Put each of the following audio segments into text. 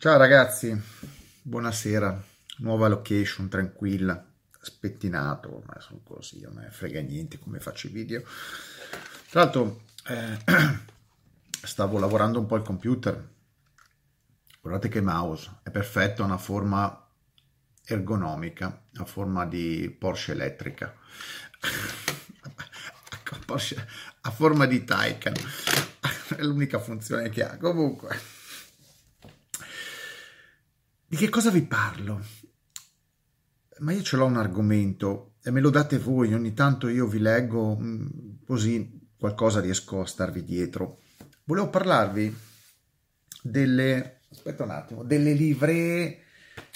Ciao ragazzi, buonasera, nuova location tranquilla, spettinato, ma sono così, non me frega niente come faccio i video. Tra l'altro eh, stavo lavorando un po' al computer, guardate che mouse, è perfetto, ha una forma ergonomica, a forma di Porsche elettrica, Porsche a forma di Taycan, è l'unica funzione che ha. Comunque di che cosa vi parlo? Ma io ce l'ho un argomento e me lo date voi, ogni tanto io vi leggo mm, così qualcosa riesco a starvi dietro. Volevo parlarvi delle, aspetta un attimo, delle livree,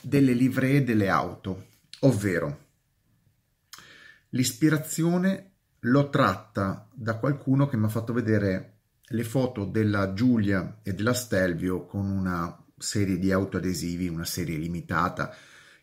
delle livree delle auto, ovvero l'ispirazione l'ho tratta da qualcuno che mi ha fatto vedere le foto della Giulia e della Stelvio con una serie di autoadesivi, una serie limitata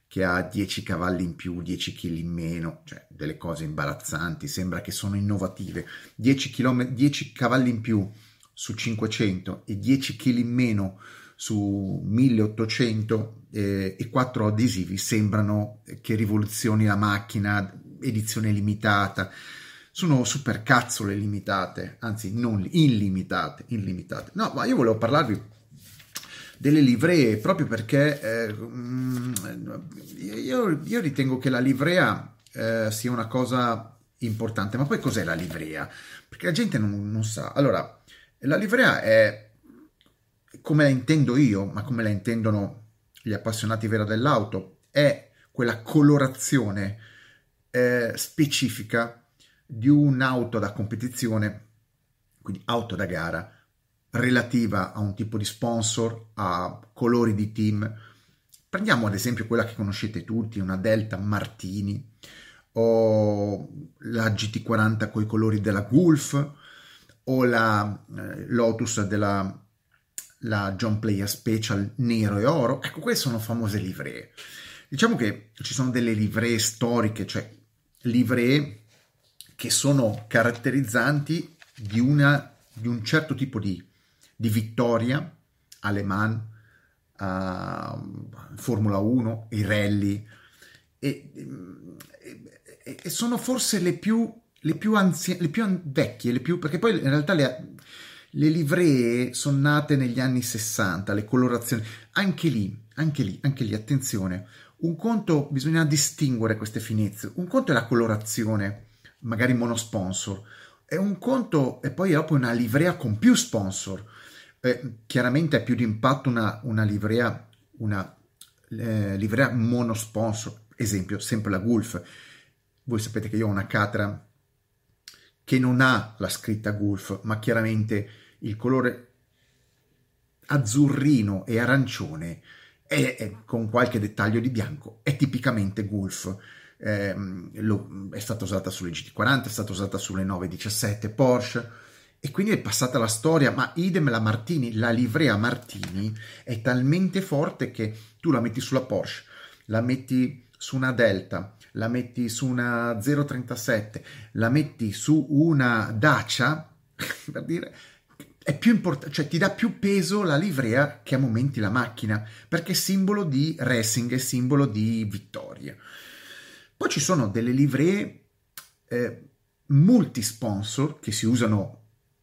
che ha 10 cavalli in più, 10 kg in meno, cioè delle cose imbarazzanti, sembra che sono innovative. 10, km, 10 cavalli in più su 500 e 10 kg in meno su 1800 eh, e 4 adesivi sembrano che rivoluzioni la macchina, edizione limitata. Sono super cazzole limitate, anzi non illimitate, illimitate. No, ma io volevo parlarvi delle livree proprio perché eh, mm, io, io, ritengo che la livrea eh, sia una cosa importante, ma poi cos'è la livrea? Perché la gente non, non sa. Allora, la livrea è come la intendo io, ma come la intendono gli appassionati vera dell'auto, è quella colorazione eh, specifica di un'auto da competizione, quindi auto da gara, relativa a un tipo di sponsor, a colori di team. Prendiamo ad esempio quella che conoscete tutti, una Delta Martini o la GT40 con i colori della Gulf o la eh, Lotus della la John Player Special nero e oro. Ecco, queste sono famose livree. Diciamo che ci sono delle livree storiche, cioè livree che sono caratterizzanti di, una, di un certo tipo di di vittoria alle Man, uh, Formula 1, i rally, e, e, e, sono forse le più, le più, anzie, le più vecchie, le più, perché poi in realtà le, le livree sono nate negli anni 60, le colorazioni, anche lì, anche lì, anche lì, attenzione, un conto, bisogna distinguere queste finezze, un conto è la colorazione, magari monosponsor, e un conto e poi dopo una livrea con più sponsor, chiaramente ha più di impatto una, una livrea, una eh, livrea monosponsor, esempio, sempre la Gulf. Voi sapete che io ho una Catra che non ha la scritta Gulf, ma chiaramente il colore azzurrino e arancione è, con qualche dettaglio di bianco è tipicamente Gulf. Eh, lo, è stata usata sulle GT40, è stata usata sulle 917 Porsche e quindi è passata la storia, ma idem la Martini, la livrea Martini è talmente forte che tu la metti sulla Porsche, la metti su una Delta, la metti su una 037, la metti su una Dacia, per dire, è più importante, cioè ti dà più peso la livrea che a momenti la macchina, perché è simbolo di racing, è simbolo di vittoria. Poi ci sono delle livree eh, multi-sponsor che si usano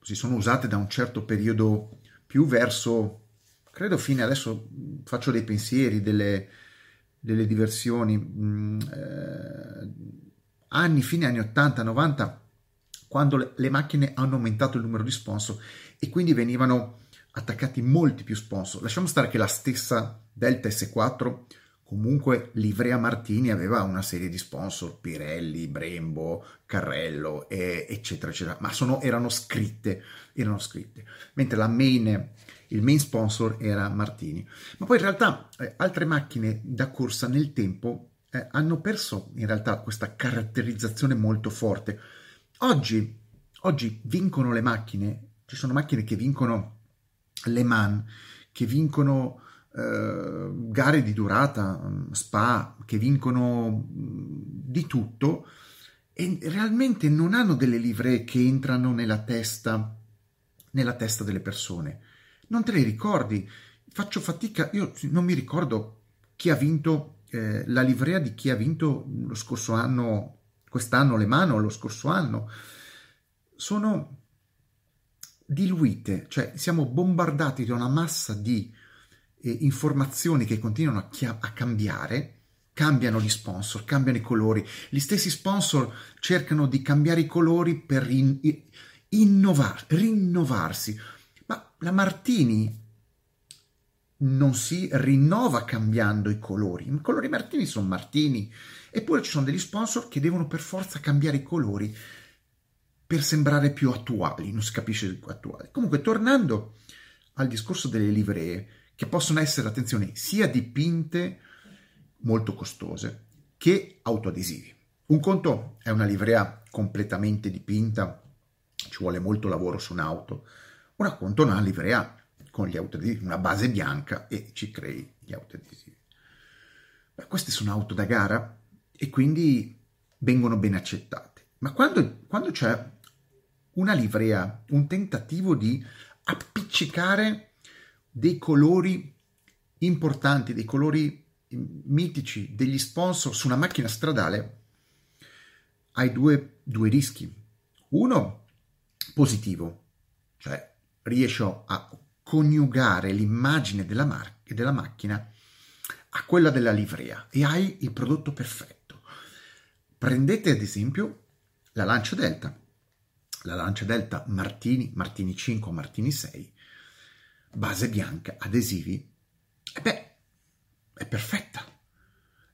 si sono usate da un certo periodo più verso, credo fine, adesso faccio dei pensieri, delle, delle diversioni, mh, mm, eh, anni, fine anni 80, 90, quando le, le macchine hanno aumentato il numero di sponsor e quindi venivano attaccati molti più sponsor. Lasciamo stare che la stessa Delta S4 Comunque Livrea Martini aveva una serie di sponsor, Pirelli, Brembo, Carrello, e, eccetera, eccetera, ma sono, erano scritte, erano scritte. Mentre la main, il main sponsor era Martini. Ma poi in realtà eh, altre macchine da corsa nel tempo eh, hanno perso in realtà questa caratterizzazione molto forte. Oggi, oggi vincono le macchine, ci sono macchine che vincono Le Mans, che vincono eh, gare di durata, mm, spa, che vincono mm, di tutto e realmente non hanno delle livree che entrano nella testa, nella testa delle persone. Non te le ricordi. faccio fatica, io non mi ricordo chi ha vinto eh, la livrea di chi ha vinto lo scorso anno, quest'anno Le Mano, lo scorso anno. Sono diluite, cioè siamo bombardati da una massa di eh, informazioni che continuano a, chia- a cambiare cambiano gli sponsor, cambiano i colori. Gli stessi sponsor cercano di cambiare i colori per in, innovare, rinnovarsi. Ma la Martini non si rinnova cambiando i colori. I colori Martini sono Martini. Eppure ci sono degli sponsor che devono per forza cambiare i colori per sembrare più attuali, non si capisce più attuali. Comunque, tornando al discorso delle livree, che possono essere, attenzione, sia dipinte molto costose che autoadesivi. Un conto è una livrea completamente dipinta, ci vuole molto lavoro su un'auto. Un conto è una livrea con gli autoadesivi, una base bianca e ci crei gli autoadesivi. Beh, queste sono auto da gara e quindi vengono ben accettate. Ma quando, quando c'è una livrea, un tentativo di appiccicare dei colori importanti, dei colori mitici, degli sponsor su una macchina stradale, hai due, due rischi. Uno positivo, cioè riesco a coniugare l'immagine della, mar- della macchina a quella della livrea e hai il prodotto perfetto. Prendete ad esempio la Lancia Delta, la Lancia Delta Martini, Martini 5, Martini 6, base bianca, adesivi, e beh, è perfetta.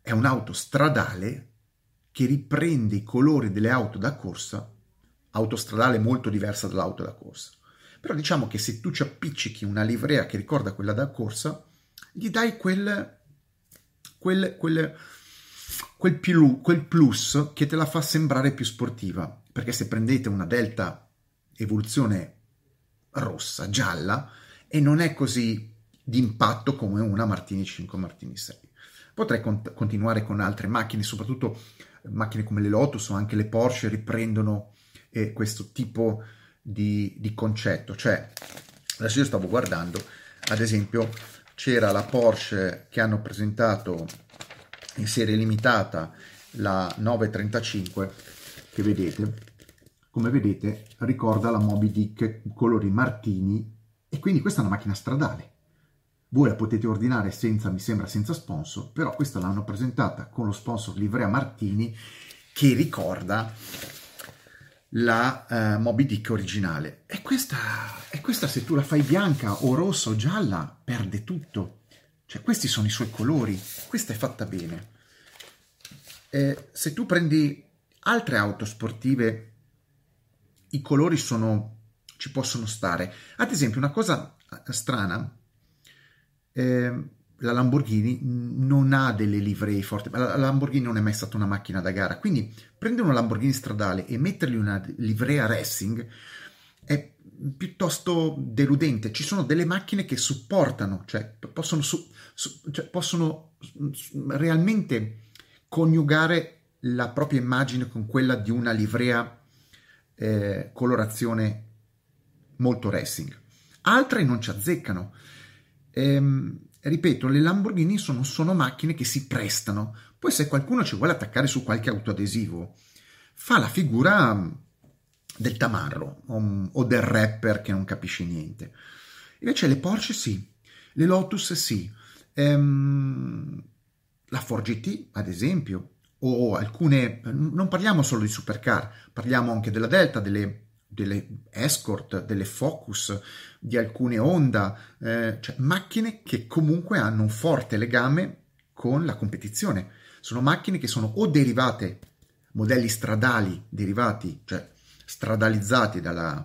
È un'auto stradale che riprende i colori delle auto da corsa, autostradale molto diversa dall'auto da corsa. Però diciamo che se tu ci appiccichi una livrea che ricorda quella da corsa, gli dai quel, quel, quel, quel, più, quel plus che te la fa sembrare più sportiva. Perché se prendete una Delta evoluzione rossa, gialla, e non è così d'impatto come una Martini 5 Martini 6. Potrei cont- continuare con altre macchine, soprattutto macchine come le Lotus o anche le Porsche riprendono eh, questo tipo di di, concetto. Cioè, adesso io stavo guardando, ad esempio, c'era la Porsche che hanno presentato in serie limitata la 935 che vedete come vedete ricorda la Moby Dick colori martini e quindi questa è una macchina stradale voi la potete ordinare senza mi sembra senza sponsor però questa l'hanno presentata con lo sponsor Livrea Martini che ricorda la uh, Moby Dick originale. E questa, e questa, se tu la fai bianca o rossa o gialla, perde tutto. Cioè, questi sono i suoi colori. Questa è fatta bene. Eh, se tu prendi altre auto sportive, i colori sono, ci possono stare. Ad esempio, una cosa eh, strana, eh, la Lamborghini non ha delle livree forti, la Lamborghini non è mai stata una macchina da gara, quindi prendere una Lamborghini stradale e mettergli una livrea racing è piuttosto deludente. Ci sono delle macchine che supportano, cioè possono, su, su, cioè possono realmente coniugare la propria immagine con quella di una livrea eh, colorazione molto racing. Altre non ci azzeccano. Ehm, ripeto, le Lamborghini sono, sono macchine che si prestano. Poi se qualcuno ci vuole attaccare su qualche autoadesivo, fa la figura mm, del tamarro o, o del rapper che non capisce niente. Invece le Porsche sì, le Lotus sì, ehm, la Ford GT ad esempio, o alcune, non parliamo solo di supercar, parliamo anche della Delta, delle delle Escort, delle Focus, di alcune Honda, eh, cioè macchine che comunque hanno un forte legame con la competizione. Sono macchine che sono o derivate, modelli stradali derivati, cioè stradalizzati dalla,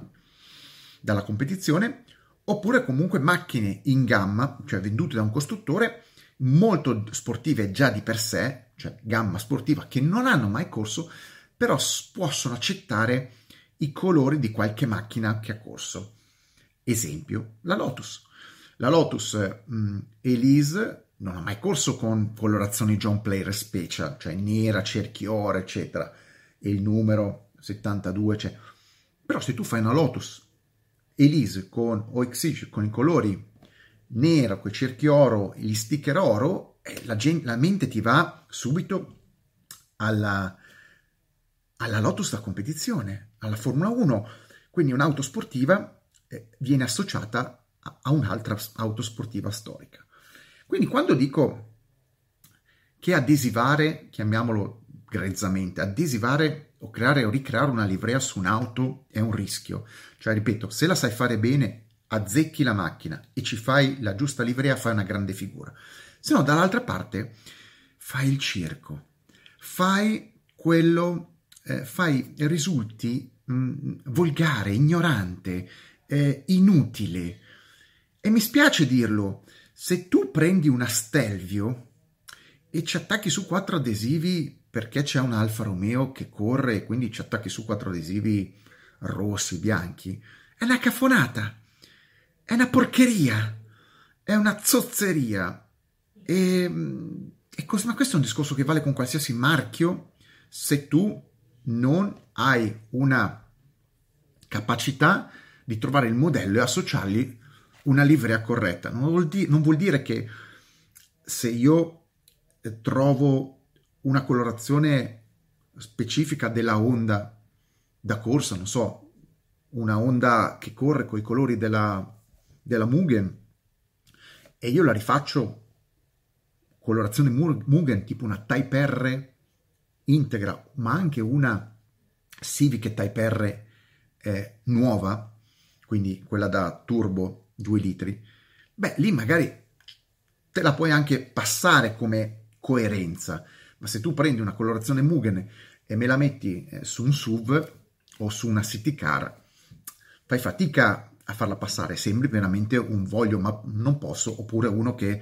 dalla competizione, oppure comunque macchine in gamma, cioè vendute da un costruttore, molto sportive già di per sé, cioè gamma sportiva, che non hanno mai corso, però possono accettare i colori di qualche macchina che ha corso. Esempio, la Lotus. La Lotus mh, mm, Elise non ha mai corso con colorazioni John Player Special, cioè nera, cerchio oro, eccetera, e il numero 72, cioè. Però se tu fai una Lotus Elise con o con i colori nero, con i cerchi oro, gli sticker oro, eh, la, gente, la mente ti va subito alla, alla Lotus da competizione, alla Formula 1. Quindi un'auto sportiva eh, viene associata a, a un'altra auto sportiva storica. Quindi quando dico che adesivare, chiamiamolo grezzamente, adesivare o creare o ricreare una livrea su un'auto è un rischio. Cioè, ripeto, se la sai fare bene, azzecchi la macchina e ci fai la giusta livrea, fai una grande figura. Se no, dall'altra parte, fai il circo, fai quello, eh, fai, risulti mh, mm, volgare, ignorante, eh, inutile. E mi spiace dirlo, se tu prendi una Stelvio e ci attacchi su quattro adesivi perché c'è un Alfa Romeo che corre e quindi ci attacchi su quattro adesivi rossi, bianchi, è una cafonata, è una porcheria, è una zozzeria. E, e così, ma questo è un discorso che vale con qualsiasi marchio se tu non hai una capacità di trovare il modello e associargli una livrea corretta. Non vuol, di- non vuol dire che se io trovo una colorazione specifica della onda da corsa, non so, una onda che corre con i colori della, della Mugen e io la rifaccio colorazione Mugen tipo una Type R integra, ma anche una Civic Type R eh, nuova, quindi quella da turbo 2 litri, beh lì magari te la puoi anche passare come coerenza, ma se tu prendi una colorazione Mugen e me la metti eh, su un SUV o su una city car, fai fatica a farla passare, sembri veramente un voglio, ma non posso, oppure uno che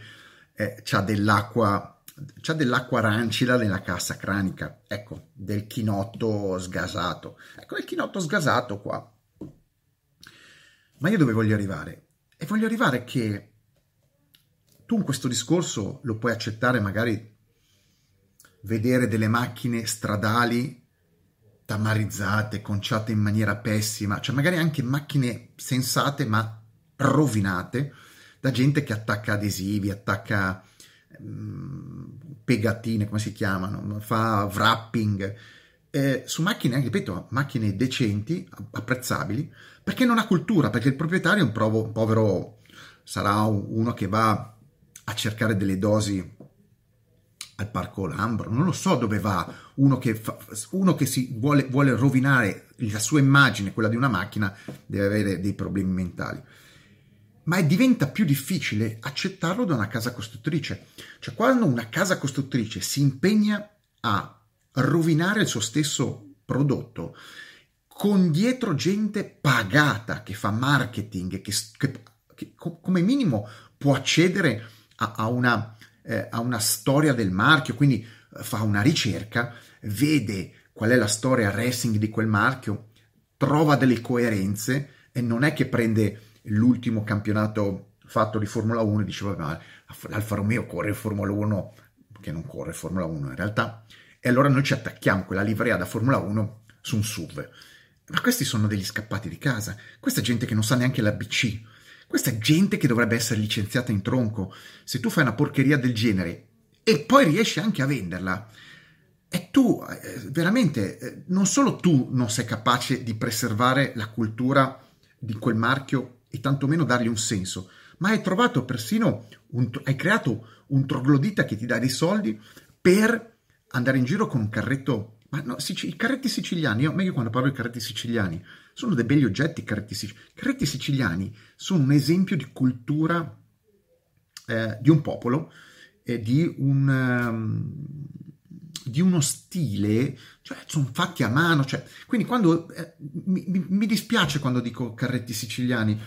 eh, ha dell'acqua, c'ha dell'acqua arancida nella cassa cranica, ecco, del chinotto sgasato. Ecco il chinotto sgasato qua. Ma io dove voglio arrivare? E voglio arrivare che tu in questo discorso lo puoi accettare magari vedere delle macchine stradali tamarizzate, conciate in maniera pessima, cioè magari anche macchine sensate ma rovinate da gente che attacca adesivi, attacca pegatine, come si chiamano, fa wrapping, eh, su macchine, ripeto, macchine decenti, apprezzabili, perché non ha cultura, perché il proprietario è un, provo, un povero, sarà uno che va a cercare delle dosi al Parco Lambro, non lo so dove va uno che, fa, uno che si vuole, vuole, rovinare la sua immagine, quella di una macchina, deve avere dei problemi mentali. Ma diventa più difficile accettarlo da una casa costruttrice. Cioè, quando una casa costruttrice si impegna a rovinare il suo stesso prodotto, con dietro gente pagata che fa marketing, che, che, che come minimo può accedere a a, una, eh, a una storia del marchio, quindi eh, fa una ricerca, vede qual è la storia racing di quel marchio, trova delle coerenze e non è che prende l'ultimo campionato fatto di Formula 1 e dice vabbè l'Alfa Romeo corre Formula 1 che non corre Formula 1 in realtà. E allora noi ci attacchiamo quella livrea da Formula 1 su un SUV. Ma questi sono degli scappati di casa. Questa gente che non sa neanche l'ABC questa è gente che dovrebbe essere licenziata in tronco. Se tu fai una porcheria del genere e poi riesci anche a venderla, e tu eh, veramente eh, non solo tu non sei capace di preservare la cultura di quel marchio e tantomeno dargli un senso, ma hai trovato persino un, hai creato un troglodita che ti dà dei soldi per andare in giro con un carretto. Ma no, i carretti siciliani, io meglio quando parlo di carretti siciliani, sono dei belli oggetti i carretti siciliani. I carretti siciliani sono un esempio di cultura eh, di un popolo, eh, di, un, um, di, uno stile, cioè sono fatti a mano. Cioè, quindi quando eh, mi, mi, dispiace quando dico carretti siciliani,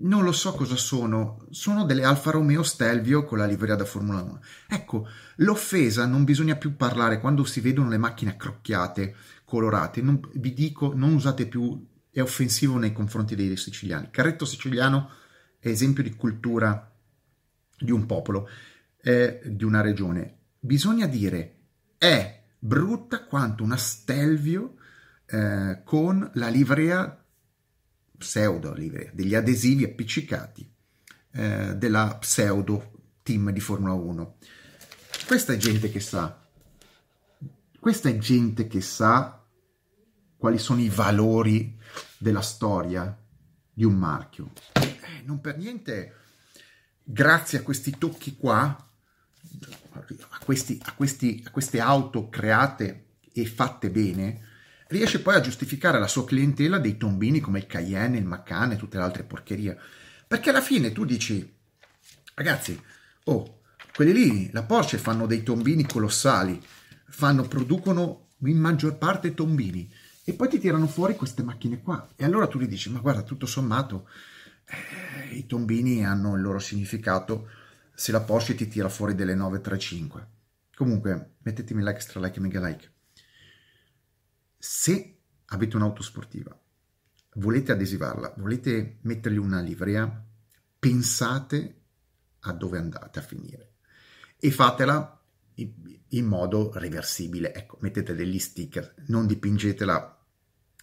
non lo so cosa sono, sono delle Alfa Romeo Stelvio con la livrea da Formula 1. Ecco, l'offesa non bisogna più parlare quando si vedono le macchine accrocchiate colorate, non, vi dico, non usate più, è offensivo nei confronti dei siciliani. Carretto siciliano è esempio di cultura di un popolo, eh, di una regione. Bisogna dire, è brutta quanto una Stelvio eh, con la livrea, pseudo livrea, degli adesivi appiccicati eh, della pseudo team di Formula 1. Questa è gente che sa, questa è gente che sa quali sono i valori della storia di un marchio. Eh, non per niente, grazie a questi tocchi qua, a, questi, a, questi, a queste auto create e fatte bene, riesce poi a giustificare la sua clientela dei tombini come il Cayenne, il Macan e tutte le altre porcherie. Perché alla fine tu dici, ragazzi, oh, quelli lì, la Porsche fanno dei tombini colossali, fanno, producono in maggior parte tombini e poi ti tirano fuori queste macchine qua. E allora tu gli dici, ma guarda, tutto sommato, eh, i tombini hanno il loro significato se la Porsche ti tira fuori delle 935. Comunque, mettetemi like, stra like e mega like. Se avete un'auto sportiva, volete adesivarla, volete mettergli una livrea, pensate a dove andate a finire e fatela in modo reversibile. Ecco, mettete degli sticker, non dipingetela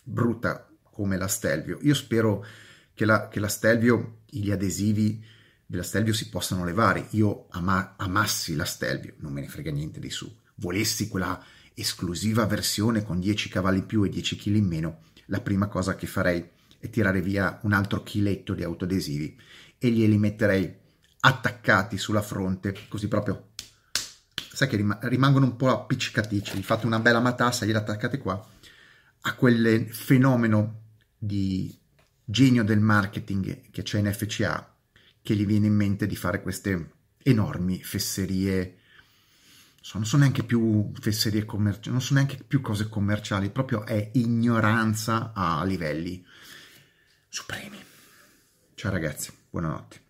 brutta come la Stelvio. Io spero che la, che la Stelvio, gli adesivi della Stelvio si possano levare. Io ama, amassi la Stelvio, non me ne frega niente di su. Volessi quella esclusiva versione con 10 cavalli in più e 10 kg in meno, la prima cosa che farei è tirare via un altro chiletto di autoadesivi e glieli metterei attaccati sulla fronte, così proprio, sai che rimangono un po' appiccicatici, gli fate una bella matassa, glieli attaccate qua, a quel fenomeno di genio del marketing che c'è in FCA, che gli viene in mente di fare queste enormi fesserie non sono neanche più fesserie commerciali, non sono neanche più cose commerciali, proprio è ignoranza a livelli supremi. Ciao ragazzi, buonanotte.